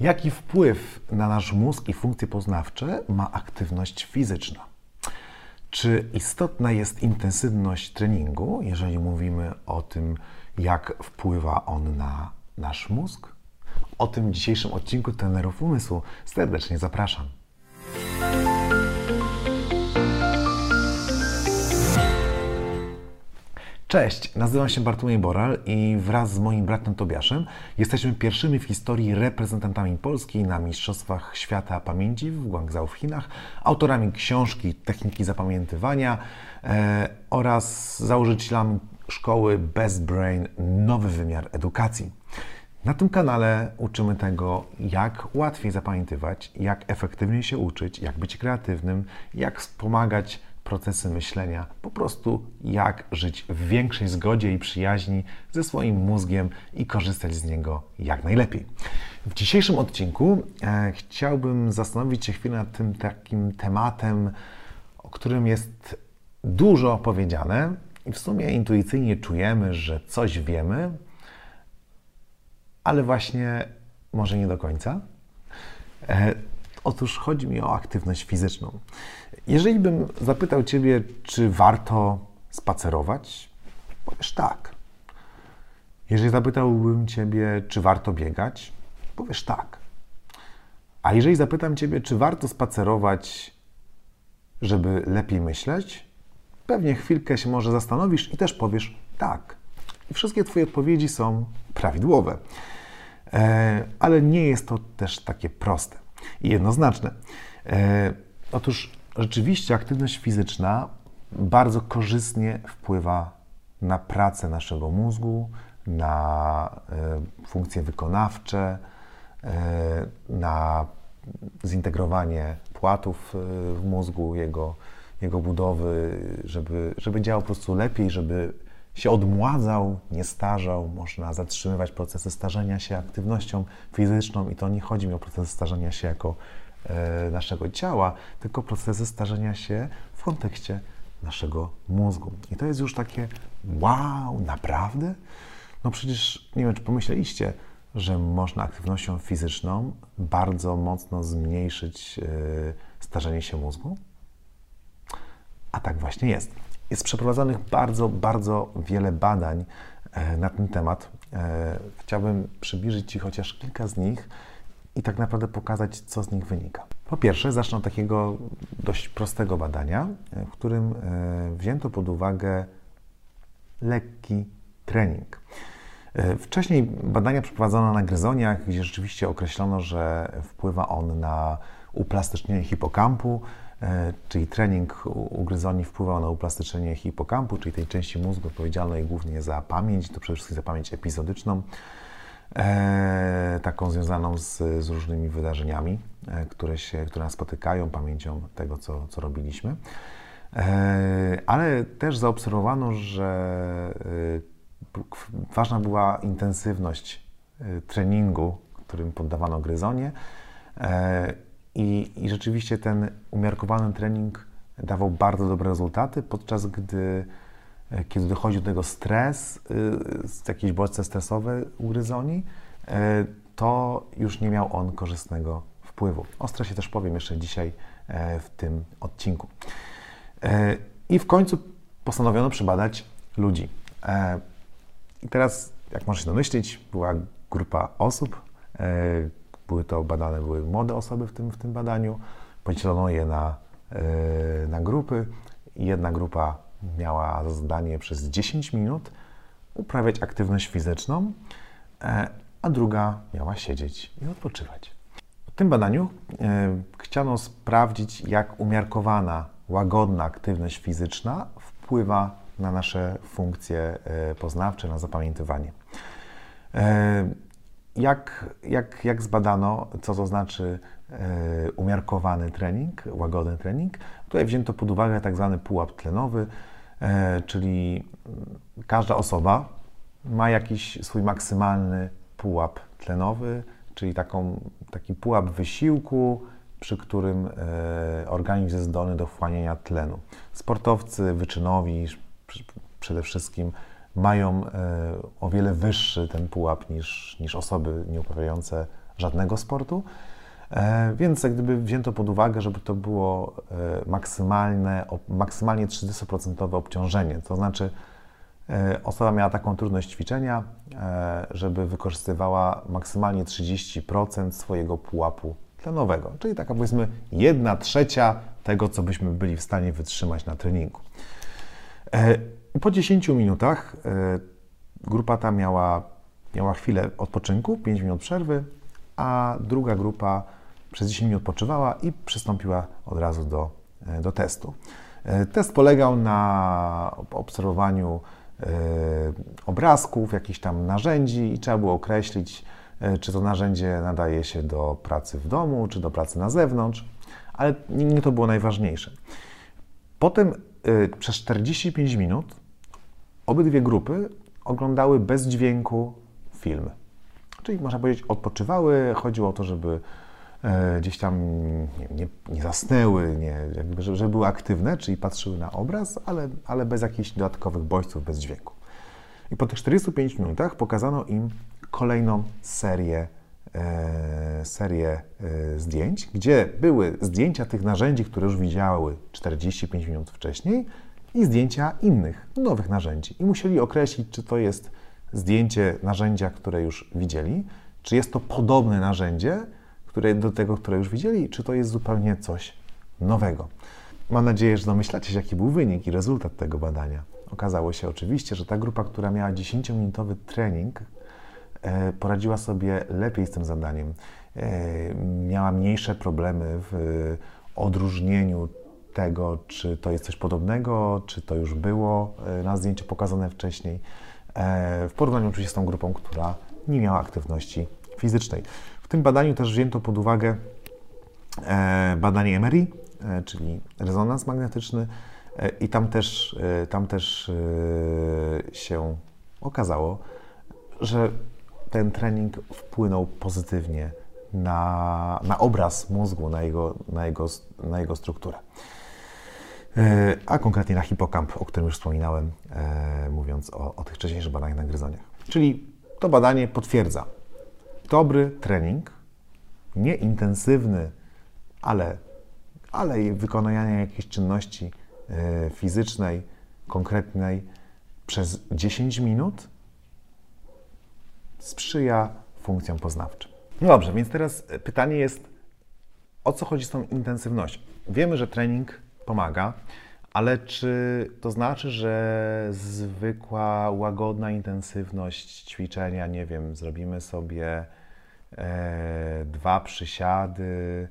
Jaki wpływ na nasz mózg i funkcje poznawcze ma aktywność fizyczna? Czy istotna jest intensywność treningu, jeżeli mówimy o tym, jak wpływa on na nasz mózg? O tym dzisiejszym odcinku Trenerów Umysłu serdecznie zapraszam. Cześć, nazywam się Bartłomiej Boral i wraz z moim bratem Tobiaszem jesteśmy pierwszymi w historii reprezentantami Polski na Mistrzostwach Świata Pamięci w Guangzhou w Chinach, autorami książki Techniki Zapamiętywania e, oraz założycielami szkoły Best Brain Nowy Wymiar Edukacji. Na tym kanale uczymy tego, jak łatwiej zapamiętywać, jak efektywniej się uczyć, jak być kreatywnym, jak wspomagać procesy myślenia, po prostu jak żyć w większej zgodzie i przyjaźni ze swoim mózgiem i korzystać z niego jak najlepiej. W dzisiejszym odcinku e, chciałbym zastanowić się chwilę nad tym takim tematem, o którym jest dużo powiedziane i w sumie intuicyjnie czujemy, że coś wiemy, ale właśnie może nie do końca. E, otóż chodzi mi o aktywność fizyczną. Jeżeli bym zapytał Ciebie, czy warto spacerować, powiesz tak. Jeżeli zapytałbym Ciebie, czy warto biegać, powiesz tak. A jeżeli zapytam Ciebie, czy warto spacerować, żeby lepiej myśleć, pewnie chwilkę się może zastanowisz i też powiesz tak. I wszystkie Twoje odpowiedzi są prawidłowe. E, ale nie jest to też takie proste i jednoznaczne. E, otóż rzeczywiście aktywność fizyczna bardzo korzystnie wpływa na pracę naszego mózgu, na e, funkcje wykonawcze, e, na zintegrowanie płatów e, w mózgu, jego, jego budowy, żeby, żeby działał po prostu lepiej, żeby się odmładzał, nie starzał. Można zatrzymywać procesy starzenia się aktywnością fizyczną i to nie chodzi mi o procesy starzenia się jako naszego ciała, tylko procesy starzenia się w kontekście naszego mózgu. I to jest już takie wow, naprawdę? No przecież nie wiem, czy pomyśleliście, że można aktywnością fizyczną bardzo mocno zmniejszyć e, starzenie się mózgu? A tak właśnie jest. Jest przeprowadzonych bardzo, bardzo wiele badań e, na ten temat. Chciałbym przybliżyć Ci chociaż kilka z nich, i tak naprawdę pokazać, co z nich wynika. Po pierwsze, zacznę od takiego dość prostego badania, w którym e, wzięto pod uwagę lekki trening. E, wcześniej badania przeprowadzono na gryzoniach, gdzie rzeczywiście określono, że wpływa on na uplastycznienie hipokampu, e, czyli trening u gryzoni wpływał na uplastycznienie hipokampu, czyli tej części mózgu odpowiedzialnej głównie za pamięć, to przede wszystkim za pamięć epizodyczną e, taką związaną z, z różnymi wydarzeniami, e, które, się, które nas spotykają, pamięcią tego, co, co robiliśmy. E, ale też zaobserwowano, że e, ważna była intensywność e, treningu, którym poddawano gryzonie. E, I, I rzeczywiście ten umiarkowany trening dawał bardzo dobre rezultaty, podczas gdy E, kiedy dochodzi do tego stres, y, jakieś bodźce stresowe ugryzoni, e, to już nie miał on korzystnego wpływu. O stresie też powiem jeszcze dzisiaj e, w tym odcinku. I w końcu postanowiono przebadać ludzi. I teraz, jak możesz się domyślić, była grupa osób, były to badane, były młode osoby w tym, w tym badaniu, podzielono je na, na grupy. Jedna grupa miała za zadanie przez 10 minut uprawiać aktywność fizyczną, e, a druga miała siedzieć i odpoczywać. W tym badaniu e, chciano sprawdzić, jak umiarkowana, łagodna aktywność fizyczna wpływa na nasze funkcje e, poznawcze, na zapamiętywanie. Jak, jak, jak zbadano, co to znaczy umiarkowany trening, łagodny trening? Tutaj wzięto pod uwagę tak zwany pułap tlenowy, czyli każda osoba ma jakiś swój maksymalny pułap tlenowy, czyli taką, taki pułap wysiłku, przy którym e, organizm jest zdolny do wchłaniania tlenu. Sportowcy wyczynowi przede wszystkim mają e, o wiele wyższy ten pułap niż, niż osoby nieuprawiające żadnego sportu. E, więc jak gdyby wzięto pod uwagę, żeby to było e, maksymalne, maksymalnie 30% obciążenie. To znaczy e, osoba miała taką trudność ćwiczenia, żeby wykorzystywała maksymalnie 30% swojego pułapu tlenowego, czyli taka powiedzmy jedna trzecia tego, co byśmy byli w stanie wytrzymać na treningu. Po 10 minutach grupa ta miała, miała chwilę odpoczynku, 5 minut przerwy, a druga grupa przez 10 minut odpoczywała i przystąpiła od razu do, e, do testu. E, test polegał na obserwowaniu e, obrazków, jakichś tam narzędzi i trzeba było określić, czy to narzędzie nadaje się do pracy w domu, czy do pracy na zewnątrz, ale nie to było najważniejsze. Potem przez 45 minut obydwie grupy oglądały bez dźwięku filmy. Czyli można powiedzieć, odpoczywały. Chodziło o to, żeby E, gdzieś tam nie, nie, nie zasnęły, nie, jakby, żeby, żeby były aktywne, czyli patrzyły na obraz, ale, ale bez jakichś dodatkowych bodźców, bez dźwięku. I po tych 45 minutach pokazano im kolejną serię, e, serię e, zdjęć, gdzie były zdjęcia tych narzędzi, które już widziały 45 minut wcześniej i zdjęcia innych, nowych narzędzi. I musieli określić, czy to jest zdjęcie narzędzia, które już widzieli, czy jest to podobne narzędzie, które, do tego, które już widzieli, czy to jest zupełnie coś nowego. Mam nadzieję, że domyślacie się, jaki był wynik i rezultat tego badania. Okazało się oczywiście, że ta grupa, która miała 10-minutowy trening, e, poradziła sobie lepiej z tym zadaniem. E, miała mniejsze problemy w odróżnieniu tego, czy to jest coś podobnego, czy to już było e, na zdjęciu pokazane wcześniej, w porównaniu oczywiście z tą grupą, która nie miała aktywności fizycznej. W tym badaniu też wzięto pod uwagę e, badanie MRI, e, czyli rezonans magnetyczny e, i tam też, tam też się okazało, że ten trening wpłynął pozytywnie na, na obraz mózgu, na jego, na, jego, na jego strukturę. A konkretnie na hipokamp, o którym już wspominałem, mówiąc o, o tych wcześniejszych badaniach na gryzoniach. Czyli to badanie potwierdza, dobry trening, nieintensywny, ale, ale wykonania jakiejś czynności e, fizycznej, konkretnej przez 10 minut sprzyja funkcjom poznawczym. No dobrze, więc teraz pytanie jest, o co chodzi z tą intensywnością? Wiemy, że trening pomaga, ale czy to znaczy, że zwykła, łagodna intensywność ćwiczenia, nie wiem, zrobimy sobie e, dwa przysiady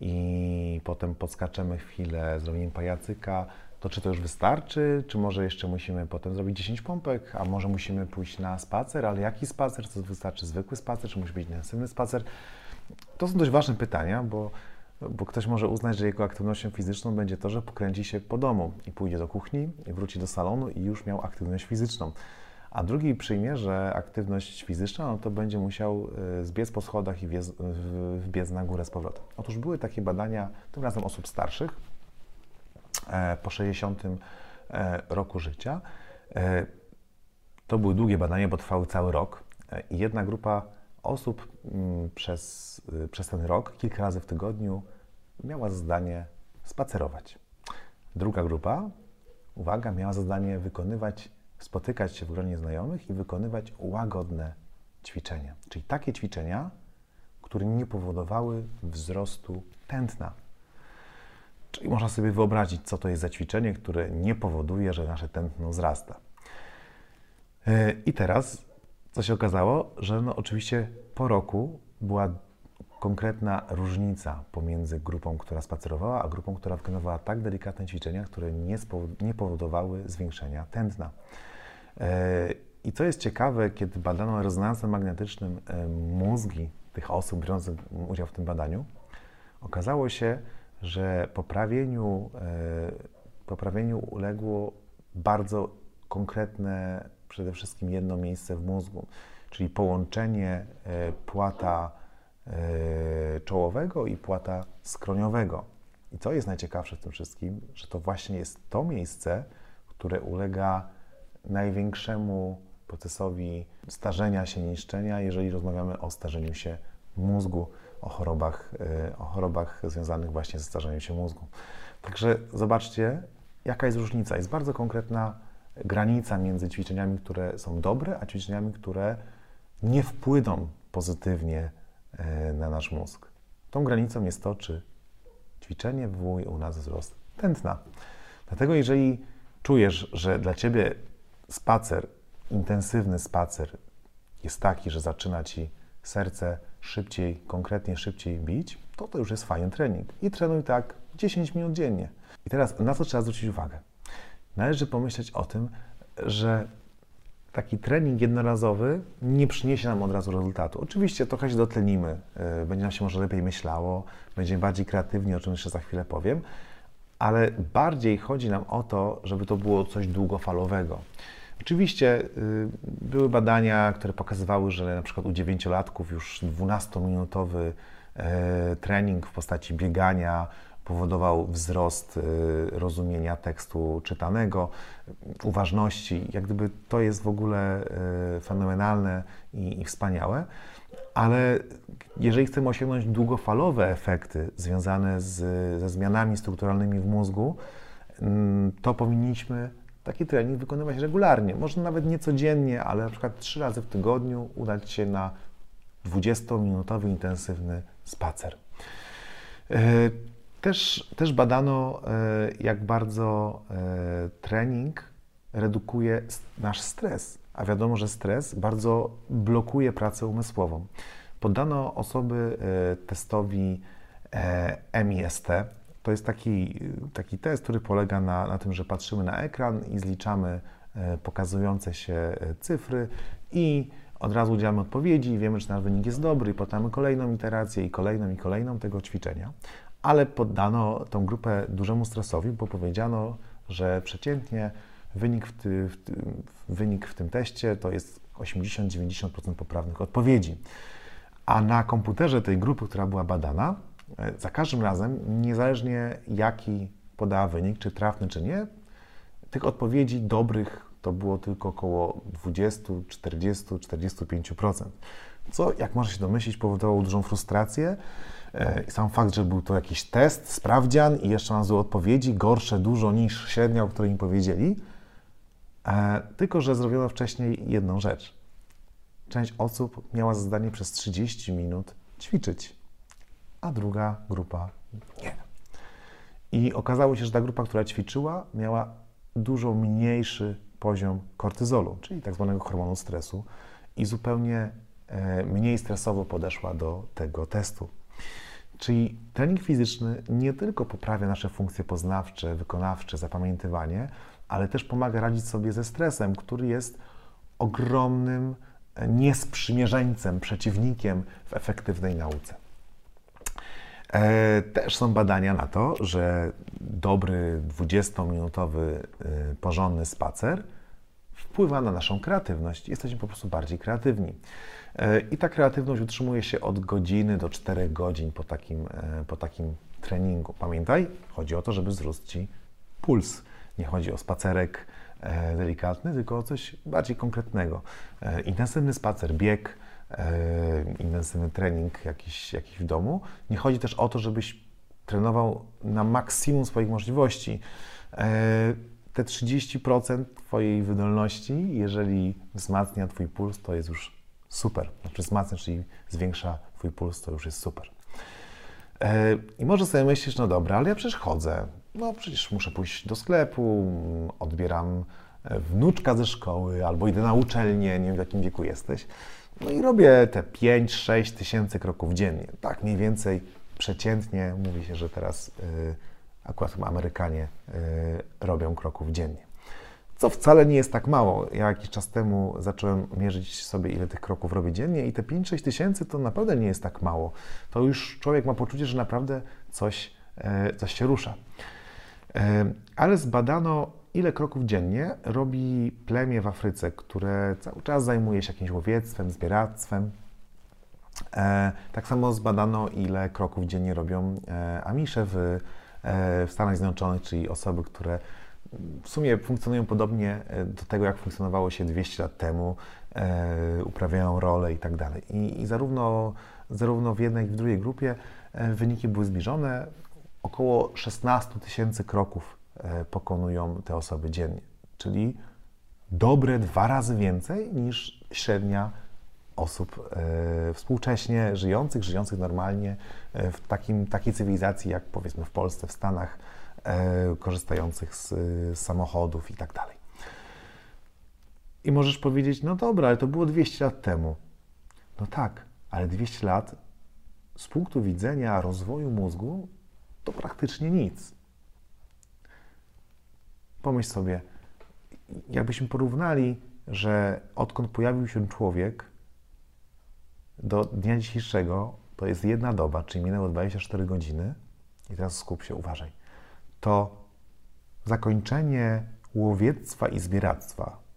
i potem podskaczemy chwilę, zrobimy pajacyka, to czy to już wystarczy, czy może jeszcze musimy potem zrobić 10 pompek, a może musimy pójść na spacer, ale jaki spacer, co wystarczy zwykły spacer, czy musi być intensywny spacer? To są dość ważne pytania, bo bo ktoś może uznać, że jego aktywnością fizyczną będzie to, że pokręci się po domu i pójdzie do kuchni, wróci do salonu i już miał aktywność fizyczną. A drugi przyjmie, że aktywność fizyczna, no to będzie musiał e, zbiec po schodach i wbiec na górę z powrotem. Otóż były takie badania, tym razem osób starszych, e, po 60 e, roku życia. To były długie badania, bo trwały cały rok. I jedna grupa osób mm, przez, y, przez ten rok, kilka razy w tygodniu, miała zadanie spacerować. Druga grupa, uwaga, miała zadanie wykonywać, spotykać się w gronie znajomych i wykonywać łagodne ćwiczenia. Czyli takie ćwiczenia, które nie powodowały wzrostu tętna. Czyli można sobie wyobrazić, co to jest za ćwiczenie, które nie powoduje, że nasze tętno wzrasta. Y, I teraz co się okazało, że no oczywiście po roku była konkretna różnica pomiędzy grupą, która spacerowała, a grupą, która wykonywała tak delikatne ćwiczenia, które nie, nie powodowały zwiększenia tętna. E, I co jest ciekawe, kiedy badano rezonansem magnetycznym e, mózgi tych osób biorących udział w tym badaniu, okazało się, że poprawieniu, e, poprawieniu uległo bardzo konkretne przede wszystkim jedno miejsce w mózgu, czyli połączenie płata czołowego i płata skroniowego. I co jest najciekawsze w tym wszystkim, że to właśnie jest to miejsce, które ulega największemu procesowi starzenia się, niszczenia, jeżeli rozmawiamy o starzeniu się mózgu, o chorobach, o chorobach związanych właśnie ze starzeniem się mózgu. Także zobaczcie, jaka jest różnica. Jest bardzo konkretna granica między ćwiczeniami, które są dobre, a ćwiczeniami, które nie wpłyną pozytywnie e, na nasz mózg. Tą granicą jest to, czy ćwiczenie wywołuje u nas wzrost tętna. Dlatego, jeżeli czujesz, że dla ciebie spacer, intensywny spacer jest taki, że zaczyna ci serce szybciej, konkretnie szybciej bić, to to już jest fajny trening. I trenuj tak 10 minut dziennie. I teraz na co trzeba zwrócić uwagę? Należy pomyśleć o tym, że taki trening jednorazowy nie przyniesie nam od razu rezultatu. Oczywiście trochę się dotlenimy, y, będzie nam się może lepiej myślało, będziemy bardziej kreatywni, o czym jeszcze za chwilę powiem, ale bardziej chodzi nam o to, żeby to było coś długofalowego. Oczywiście y, były badania, które pokazywały, że na przykład u dziewięciolatków już 12-minutowy e, trening w postaci biegania powodował wzrost y, rozumienia tekstu czytanego, uważności. Jak gdyby to jest w ogóle y, fenomenalne i, wspaniałe, ale jeżeli chcemy osiągnąć długofalowe efekty związane z, ze zmianami strukturalnymi w mózgu, mm, to powinniśmy taki trening wykonywać regularnie. Może nawet nie codziennie, ale na przykład trzy razy w tygodniu udać się na 20-minutowy intensywny spacer. Też, też badano, e, jak bardzo e, trening redukuje nasz stres, a wiadomo, że stres bardzo blokuje pracę umysłową. Poddano osoby e, testowi MIST. To jest taki, taki test, który polega na, na tym, że patrzymy na ekran i zliczamy pokazujące się cyfry i od razu udzielamy odpowiedzi wiemy, czy nasz wynik jest dobry i poddamy kolejną iterację i kolejną i kolejną tego ćwiczenia ale poddano tą grupę dużemu stresowi, bo powiedziano, że przeciętnie wynik w, ty, w, ty, wynik w tym teście to jest 80-90% poprawnych odpowiedzi. A na komputerze tej grupy, która była badana, e, za każdym razem, niezależnie jaki podała wynik, czy trafny, czy nie, tych odpowiedzi dobrych to było tylko około 20, 40, 45%. Co, jak można się domyślić, powodowało dużą frustrację sam fakt, że był to jakiś test, sprawdzian i jeszcze mam złe odpowiedzi, gorsze dużo niż średnia, o której im powiedzieli, e, tylko że zrobiono wcześniej jedną rzecz. Część osób miała za zadanie przez 30 minut ćwiczyć, a druga grupa nie. I okazało się, że ta grupa, która ćwiczyła, miała dużo mniejszy poziom kortyzolu, czyli tak zwanego hormonu stresu, i zupełnie e, mniej stresowo podeszła do tego testu. Czyli trening fizyczny nie tylko poprawia nasze funkcje poznawcze, wykonawcze, zapamiętywanie, ale też pomaga radzić sobie ze stresem, który jest ogromnym niesprzymierzeńcem, przeciwnikiem w efektywnej nauce. E, też są badania na to, że dobry 20-minutowy y, porządny spacer wpływa na naszą kreatywność. Jesteśmy po prostu bardziej kreatywni. E, I ta kreatywność utrzymuje się od godziny do 4 godzin po takim, e, po takim treningu. Pamiętaj, chodzi o to, żeby wzrósł Ci puls. Nie chodzi o spacerek e, delikatny, tylko o coś bardziej konkretnego. Intensywny spacer, bieg, intensywny trening jakiś, jakiś w domu. Nie chodzi też o to, żebyś trenował na maksimum swoich możliwości. Te 30% Twojej wydolności, jeżeli wzmacnia Twój puls, to jest już super. Znaczy wzmacnia, czyli zwiększa Twój puls, to już jest super. E, I może sobie myślisz, no dobra, ale ja przecież chodzę. No przecież muszę pójść do sklepu, odbieram e, wnuczka ze szkoły, albo idę na uczelnię, nie wiem w jakim wieku jesteś. No i robię te 5-6 tysięcy kroków dziennie. Tak mniej więcej przeciętnie mówi się, że teraz yy, akurat Amerykanie robią kroków dziennie co wcale nie jest tak mało. Ja jakiś czas temu zacząłem mierzyć sobie, ile tych kroków robię dziennie i te 5-6 tysięcy to naprawdę nie jest tak mało. To już człowiek ma poczucie, że naprawdę coś, e, coś się rusza. E, ale zbadano, ile kroków dziennie robi plemię w Afryce, które cały czas zajmuje się jakimś łowiectwem, zbieractwem. E, tak samo zbadano, ile kroków dziennie robią Amisze w, w Stanach Zjednoczonych, czyli osoby, które w sumie funkcjonują podobnie e, do tego, jak funkcjonowało się 200 lat temu, e, uprawiają rolę i tak dalej. I, zarówno zarówno w jednej, jak i w drugiej grupie e, wyniki były zbliżone. Około 16 tysięcy kroków e, pokonują te osoby dziennie, czyli dobre dwa razy więcej niż średnia osób e, współcześnie żyjących, żyjących normalnie w takim, takiej cywilizacji jak powiedzmy w Polsce, w Stanach, korzystających z, z samochodów i tak dalej. I możesz powiedzieć, no dobra, ale to było 200 lat temu. No tak, ale 200 lat z punktu widzenia rozwoju mózgu to praktycznie nic. Pomyśl sobie, jakbyśmy porównali, że odkąd pojawił się człowiek do dnia dzisiejszego, to jest jedna doba, czyli minęło 24 godziny, i teraz skup się, uważaj, to zakończenie łowiectwa i zbieractwa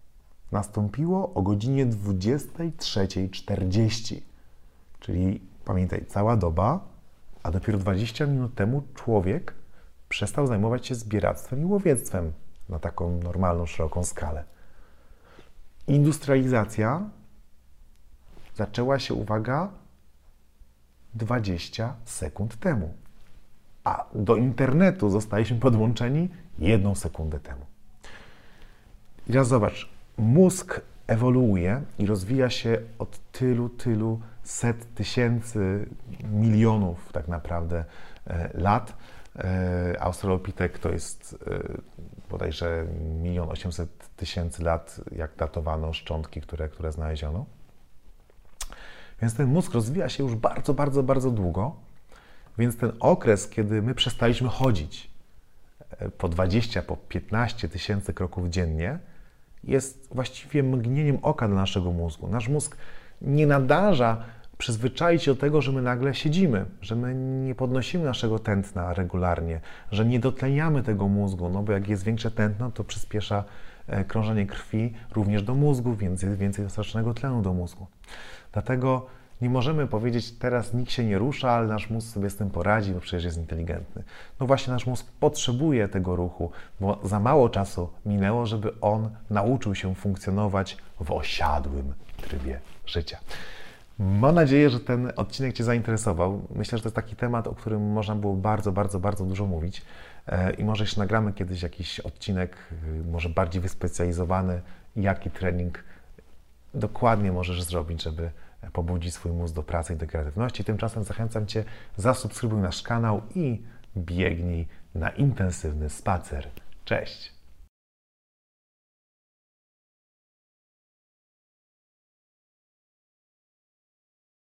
nastąpiło o godzinie 23.40. Czyli pamiętaj, cała doba, a dopiero 20 minut temu człowiek przestał zajmować się zbieractwem i łowiectwem na taką normalną, szeroką skalę. Industrializacja zaczęła się, uwaga, 20 sekund temu. A do internetu zostaliśmy podłączeni jedną sekundę temu. I teraz zobacz, mózg ewoluuje i rozwija się od tylu, tylu set tysięcy, milionów tak naprawdę e, lat. E, Australopitek to jest e, bodajże milion osiemset tysięcy lat, jak datowano szczątki, które, które znaleziono. Więc ten mózg rozwija się już bardzo, bardzo, bardzo długo. Więc ten okres, kiedy my przestaliśmy chodzić po 20, po 15 tysięcy kroków dziennie, jest właściwie mgnieniem oka dla naszego mózgu. Nasz mózg nie nadarza przyzwyczaić się do tego, że my nagle siedzimy, że my nie podnosimy naszego tętna regularnie, że nie dotleniamy tego mózgu, no bo jak jest większe tętno, to przyspiesza e, krążenie krwi również do mózgu, więc jest więcej dostarczonego tlenu do mózgu. Dlatego nie możemy powiedzieć, teraz nikt się nie rusza, ale nasz mózg sobie z tym poradzi, bo przecież jest inteligentny. No właśnie, nasz mózg potrzebuje tego ruchu, bo za mało czasu minęło, żeby on nauczył się funkcjonować w osiadłym trybie życia. Mam nadzieję, że ten odcinek Cię zainteresował. Myślę, że to jest taki temat, o którym można było bardzo, bardzo, bardzo dużo mówić. E, I może jeszcze nagramy kiedyś jakiś odcinek, y, może bardziej wyspecjalizowany, jaki trening dokładnie możesz zrobić, żeby pobudzić swój mózg do pracy i do kreatywności. Tymczasem zachęcam Cię, zasubskrybuj nasz kanał i biegnij na intensywny spacer. Cześć!